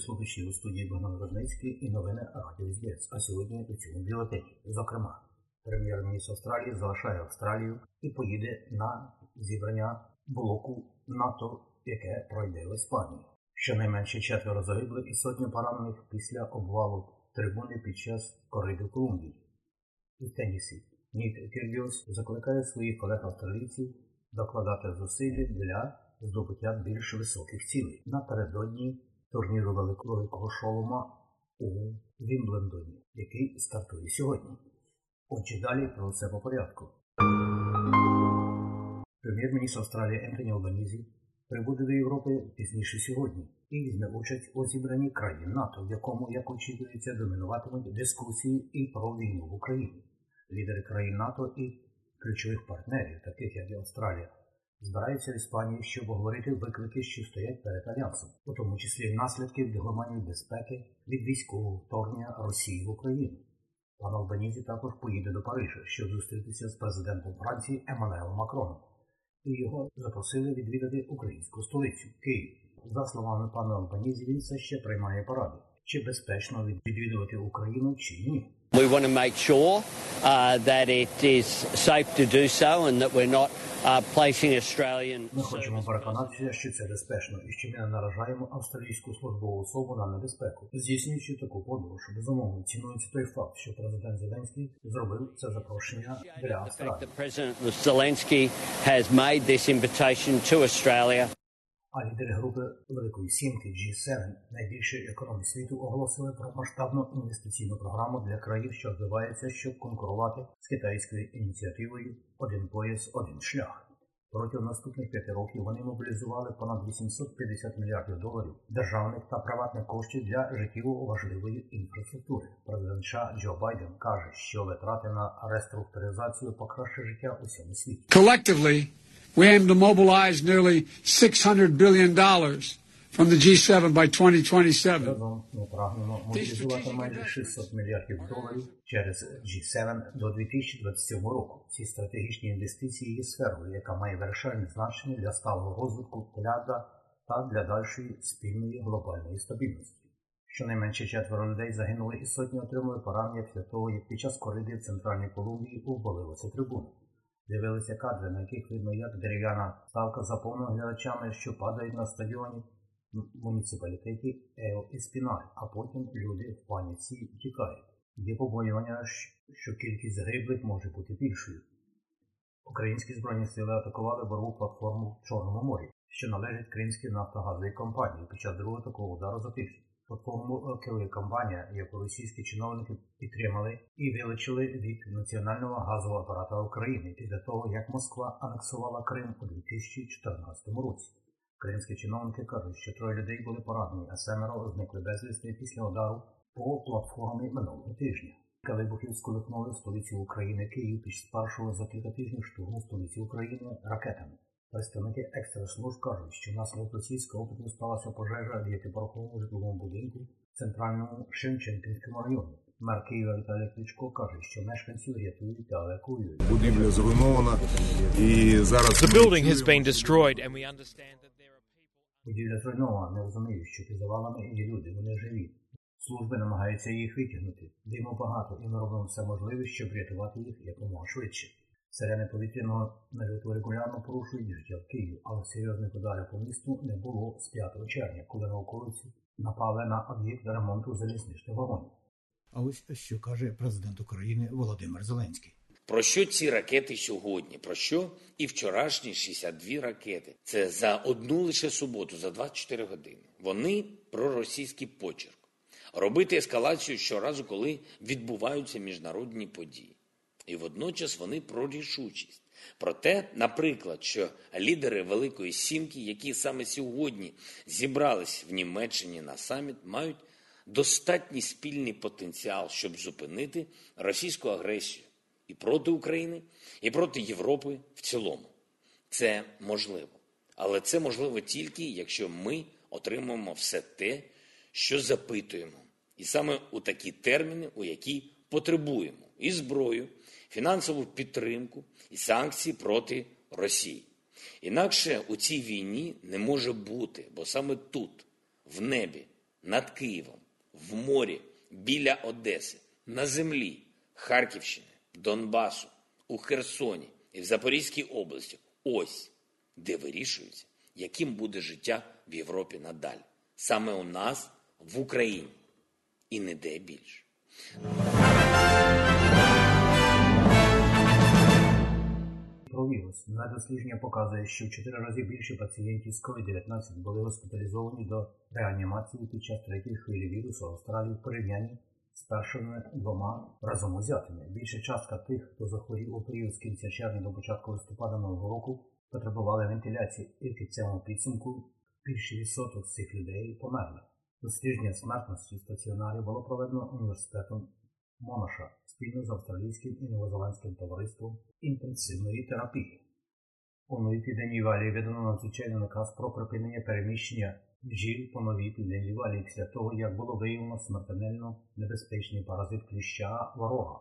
Радіослухачі у студії Богдан Рожницький і новини Ахтівізбєц. А сьогодні у цьому бюлетені. Зокрема, прем'єр-міністр Австралії залишає Австралію і поїде на зібрання блоку НАТО, яке пройде в Іспанії. Щонайменше четверо загиблих і сотні поранених після обвалу трибуни під час кориди в Колумбії. І в тенісі Нік Кіргіос закликає своїх колег австралійців докладати зусилля для здобуття більш високих цілей напередодні турніру Великого Шолома у Вімблендоні, який стартує сьогодні. Отже, далі про все по порядку. Прем'єр-міністр Австралії Ентоні Албанізі прибуде до Європи пізніше сьогодні і візьме участь у зібранні країн НАТО, в якому, як очікується, домінуватимуть дискусії і про війну в Україні. Лідери країн НАТО і ключових партнерів, таких як і Австралія, збираються в Іспанії, щоб обговорити виклики, що стоять перед альянсом, у тому числі наслідки глобальної безпеки від військового вторгнення Росії в Україну. Пан Албанізі також поїде до Парижа, щоб зустрітися з президентом Франції Еммануелом Макроном. І його запросили відвідати українську столицю Київ. За словами пана Албанізі, він все ще приймає поради, чи безпечно відвідувати Україну чи ні. We want to make sure uh, that it is safe to do so and that we're not uh, placing Australian. Ми хочемо переконатися, що це безпечно і що ми не наражаємо австралійську службову особу на небезпеку. Здійснюючи таку подорож, безумовно цінується той факт, що президент Зеленський зробив це запрошення для Австралії. President Zelensky has made this invitation to Australia. А лідери групи Великої Сімки G7, найбільшої економіки світу, оголосили про масштабну інвестиційну програму для країн, що розвиваються, щоб конкурувати з китайською ініціативою Один пояс, один шлях. Протягом наступних п'яти років вони мобілізували понад 850 мільярдів доларів державних та приватних коштів для життєво важливої інфраструктури. Президент США Джо Байден каже, що витрати на реструктуризацію покращать життя у всьому світі. Collectively, we aim to mobilize nearly $600 billion from the G7 by 2027. Ми прагнемо мобілізувати майже 600 мільярдів доларів через G7 до 2027 року. Ці стратегічні інвестиції є сферою, яка має вирішальне значення для сталого розвитку пляда та для дальшої спільної глобальної стабільності. Щонайменше четверо людей загинули і сотні отримали поранення після того, як під час кориди в центральній Колумбії обвалилася трибуна. Дивилися кадри, на яких видно, як дерев'яна ставка заповнена глядачами, що падають на стадіоні муніципалітеті Ео Еспіналь, а потім люди в паніці тікають. Є побоювання, що кількість загиблих може бути більшою. Українські збройні сили атакували борову платформу в Чорному морі, що належить Кримській нафтогазовій компанії під час другого такого удару за тиждень. Платформу е, керує компанія, яку російські чиновники підтримали і вилучили від національного газового апарата України після того, як Москва анексувала Крим у 2014 році. Кримські чиновники кажуть, що троє людей були поранені, а семеро зникли безвісти після удару по платформі минулого тижня. Кілька вибухів сколихнули столицю України Київ під першого за кілька тижнів штурму столиці України ракетами. Представники екстраслужб кажуть, що внаслідок російського опиту сталася пожежа в дев'ятиповерховому житловому будинку в центральному Шевченківському районі. Мер Києва Віталій Кличко каже, що мешканців рятують та евакуюють. Будівля зруйнована і зараз The building has been destroyed, and we understand that there are people. Будівля зруйнована, не розумію, що під завалами є люди, вони живі. Служби намагаються їх витягнути. Диму багато, і ми робимо все можливе, щоб врятувати їх якомога швидше. Сирени повітряного нальоту регулярно порушують життя в Києві, але серйозних ударів по місту не було з 5 червня, коли науковиці напали на об'єкт ремонту залізничних вагонів. А ось що каже президент України Володимир Зеленський. Про що ці ракети сьогодні? Про що і вчорашні 62 ракети? Це за одну лише суботу, за 24 години. Вони про російський почерк. Робити ескалацію щоразу, коли відбуваються міжнародні події. І водночас вони про рішучість. Про те, наприклад, що лідери Великої Сімки, які саме сьогодні зібрались в Німеччині на саміт, мають достатній спільний потенціал, щоб зупинити російську агресію і проти України, і проти Європи в цілому. Це можливо. Але це можливо тільки, якщо ми отримаємо все те, що запитуємо. І саме у такі терміни, у які потребуємо і зброю, фінансову підтримку, і санкції проти Росії. Інакше у цій війні не може бути, бо саме тут, в небі, над Києвом, в морі, біля Одеси, на землі Харківщини, Донбасу, у Херсоні і в Запорізькій області. Ось де вирішується, яким буде життя в Європі надалі. Саме у нас в Україні і не де більше. Про вірус. Нове дослідження показує, що в 4 рази більше пацієнтів з COVID-19 були госпіталізовані до реанімації під час третьої хвилі вірусу Австралії в порівнянні з першими двома разом узятими. Більша частка тих, хто захворів у період з кінця червня до початку листопада нового року, потребували вентиляції, і в кінцевому підсумку більший відсоток з цих людей померли. Дослідження смертності стаціонарі було проведено університетом Монаша спільно з австралійським і новозеландським товариством інтенсивної терапії. У новій південній валії видано надзвичайний наказ про припинення переміщення бджіл по новій південній валії після того, як було виявлено смертельно небезпечний паразит кліща ворога.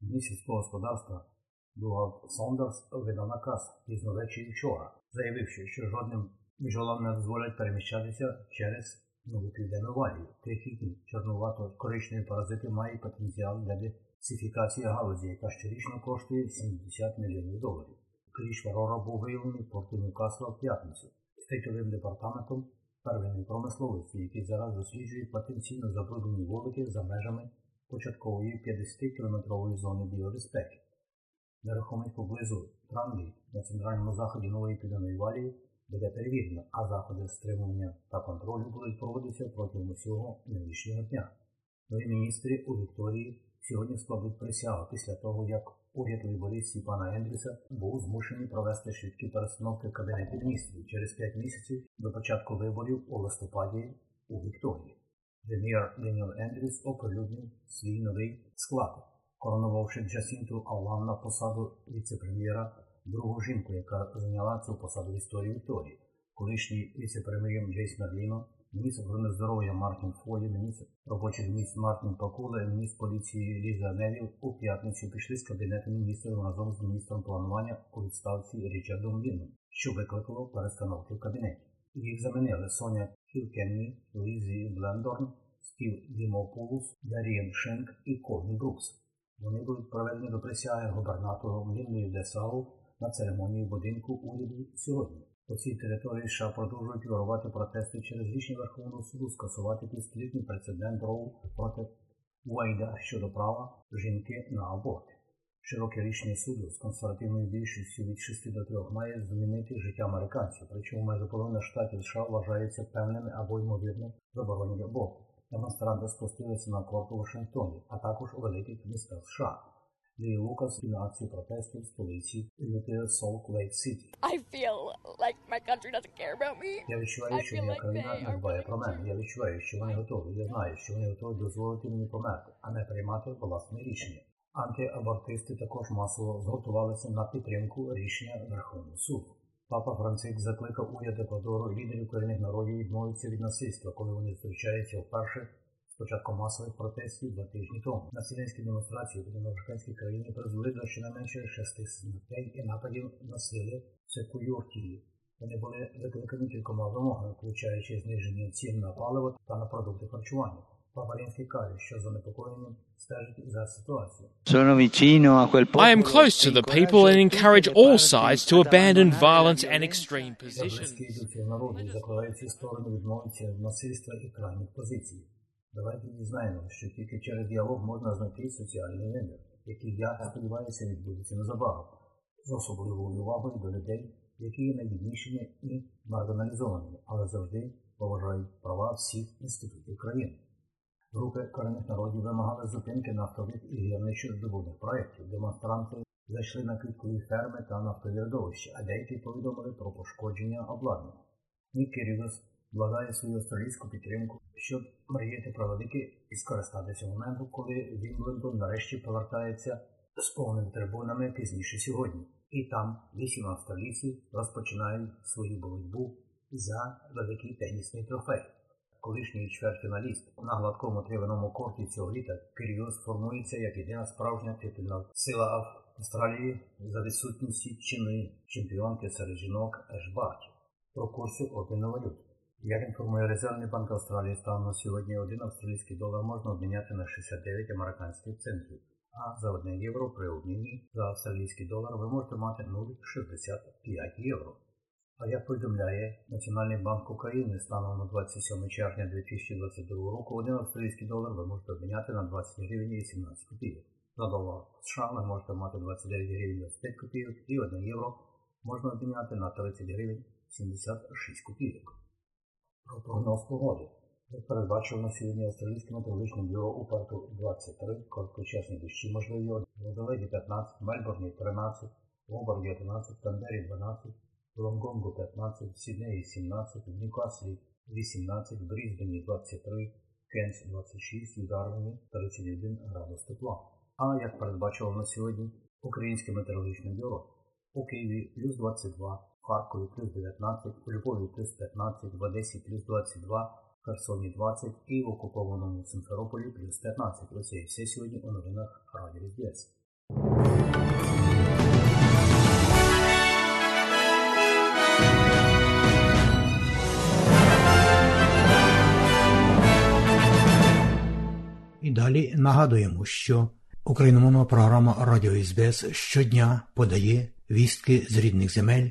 Міністр сільського господарства Дугалд Сондерс видав наказ пізно ввечері вчора, заявивши, що жодним бджолам не дозволять переміщатися через Нову Південну Валію. Крихітні чорнувато-коричневі паразити мають потенціал для дисифікації галузі, яка щорічно коштує 70 мільйонів доларів. Кліщ Варроа був виявлений порту Ньюкасла в п'ятницю стейтовим департаментом первинної промисловості, який зараз досліджує потенційно забруднені вулики за межами початкової 50-кілометрової зони біобезпеки. Нерухомість поблизу Трангейт на центральному заході нової південної валії буде перевірено, а заходи стримування та контролю будуть проводитися протягом усього нинішнього дня. Нові міністри у Вікторії сьогодні складуть присягу. Після того, як уряд лейбористів пана Ендрюса був змушений провести швидкі перестановки Кабінету міністрів. Через 5 місяців до початку виборів у листопаді у Вікторії. Прем'єр Деніел Ендрюс оприлюднив свій новий склад, коронувавши Джасінту Аллан на посаду віце-прем'єра другу жінку, яка зайняла цю посаду в історії Вікторії, колишній віце-прем'єр Джеймс Мерліно, міністр охорони здоров'я Мартін Фолі, міністр робочих місць Мартін Пакула і міністр поліції Ліза Невіл у п'ятницю пішли з кабінету міністрів разом з міністром планування у відставці Річардом Вінном, що викликало перестановки в кабінеті. Їх замінили Соня Кілкенні, Ліззі Блендторн, Стів Дімополус, Гаррієт Шинг і Колін Брукс. Вони будуть приведені до присяги губернатором Ліндою Дессау на церемонії будинку уряду сьогодні. По всій території США продовжують вирувати протести через рішення Верховного суду скасувати півстолітній прецедент Роу проти Уайда щодо права жінки на аборт. Широке рішення суду з консервативною більшістю від 6 до 3 має змінити життя американців, причому майже половина штатів США вважаються певними або ймовірно заборонені аборту. Демонстранти спустилися на корту у Вашингтоні, а також у великих містах США. Акції протесту в столиці Солт Лейк Сіті. I feel like my country doesn't care about me. Я відчуваю, що моя країна не дбає про мене. Я відчуваю, що вони готові. Я знаю, що вони готові дозволити мені померти, а не приймати власне рішення. Антиабортисти також масово зготувалися на підтримку рішення Верховного суду. Папа Франциск закликав уряд Еквадору лідерів корінних народів відмовитися від насильства, коли вони зустрічаються вперше з початком масових протестів два тижні тому. Насильницькі демонстрації в американській країні призвели до щонайменше шести смертей і нападів на сили в Вони були викликані кількома вимогами, включаючи зниження цін на паливо та на продукти харчування. I am close to the people and encourage all sides to abandon violence and extreme positions. Давайте дізнаємо, що тільки через діалог можна знайти соціальний вимір, який, я сподіваюся, відбудеться незабаром, з особливою увагою до людей, які є найбіднішими і маргіналізованими, але завжди поважають права всіх інститутів країни. Групи корінних народів вимагали зупинки нафтових і гірничих здобувних проєктів. Демонстранти зайшли на квіткові ферми та нафтові родовища, а деякі повідомили про пошкодження обладнання. Нік Кіріос вкладає свою австралійську підтримку, щоб мріяти про велике і скористатися моменту, коли Вімблендон нарешті повертається з повними трибунами пізніше сьогодні. І там вісім австралійців розпочинають свою боротьбу за великий тенісний трофей. Колишній чвертьфіналіст на гладкому трав'яному корті цього літа Киріос формується як єдина справжня титульна сила Австралії за відсутністю чинної чемпіонки серед жінок Еш. Про курси обміну валют. Як інформує Резервний банк Австралії, станом на сьогодні один австралійський долар можна обміняти на 69 американських центів, а за 1 євро при обміні за австралійський долар ви можете мати 0,65 євро. А як повідомляє Національний банк України станом на 27 червня 2022 року, один австралійський долар ви можете обміняти на 20 гривень 18 копійок. За долар США ви можете мати 29 гривень 25 копійок і 1 євро можна обміняти на 30 гривень 76 копійок. Про прогноз погоди. Як передбачив на сьогодні Австралійське метеорологічне бюро у Перту 23, короткочасні дощі можливі в Адelaide 15, Мельбурні 13, Ломбарді 11, Канбері 12, Лонгонгу 15, Сіднеї 17, в Ньюкаслі 18, в Брізбені 23, Кенс 26 і Дарвіні 31 градус тепла. А як передбачило на сьогодні Українське метеорологічне бюро у Києві плюс 22, Харкові плюс 19, у Львові плюс 15, в Одесі плюс 22, в Херсоні 20 і в окупованому Симферополі плюс 15. Ось і все сьогодні у новинах Радіо СБС. І далі нагадуємо, що україномовна програма Радіо СБС щодня подає вістки з рідних земель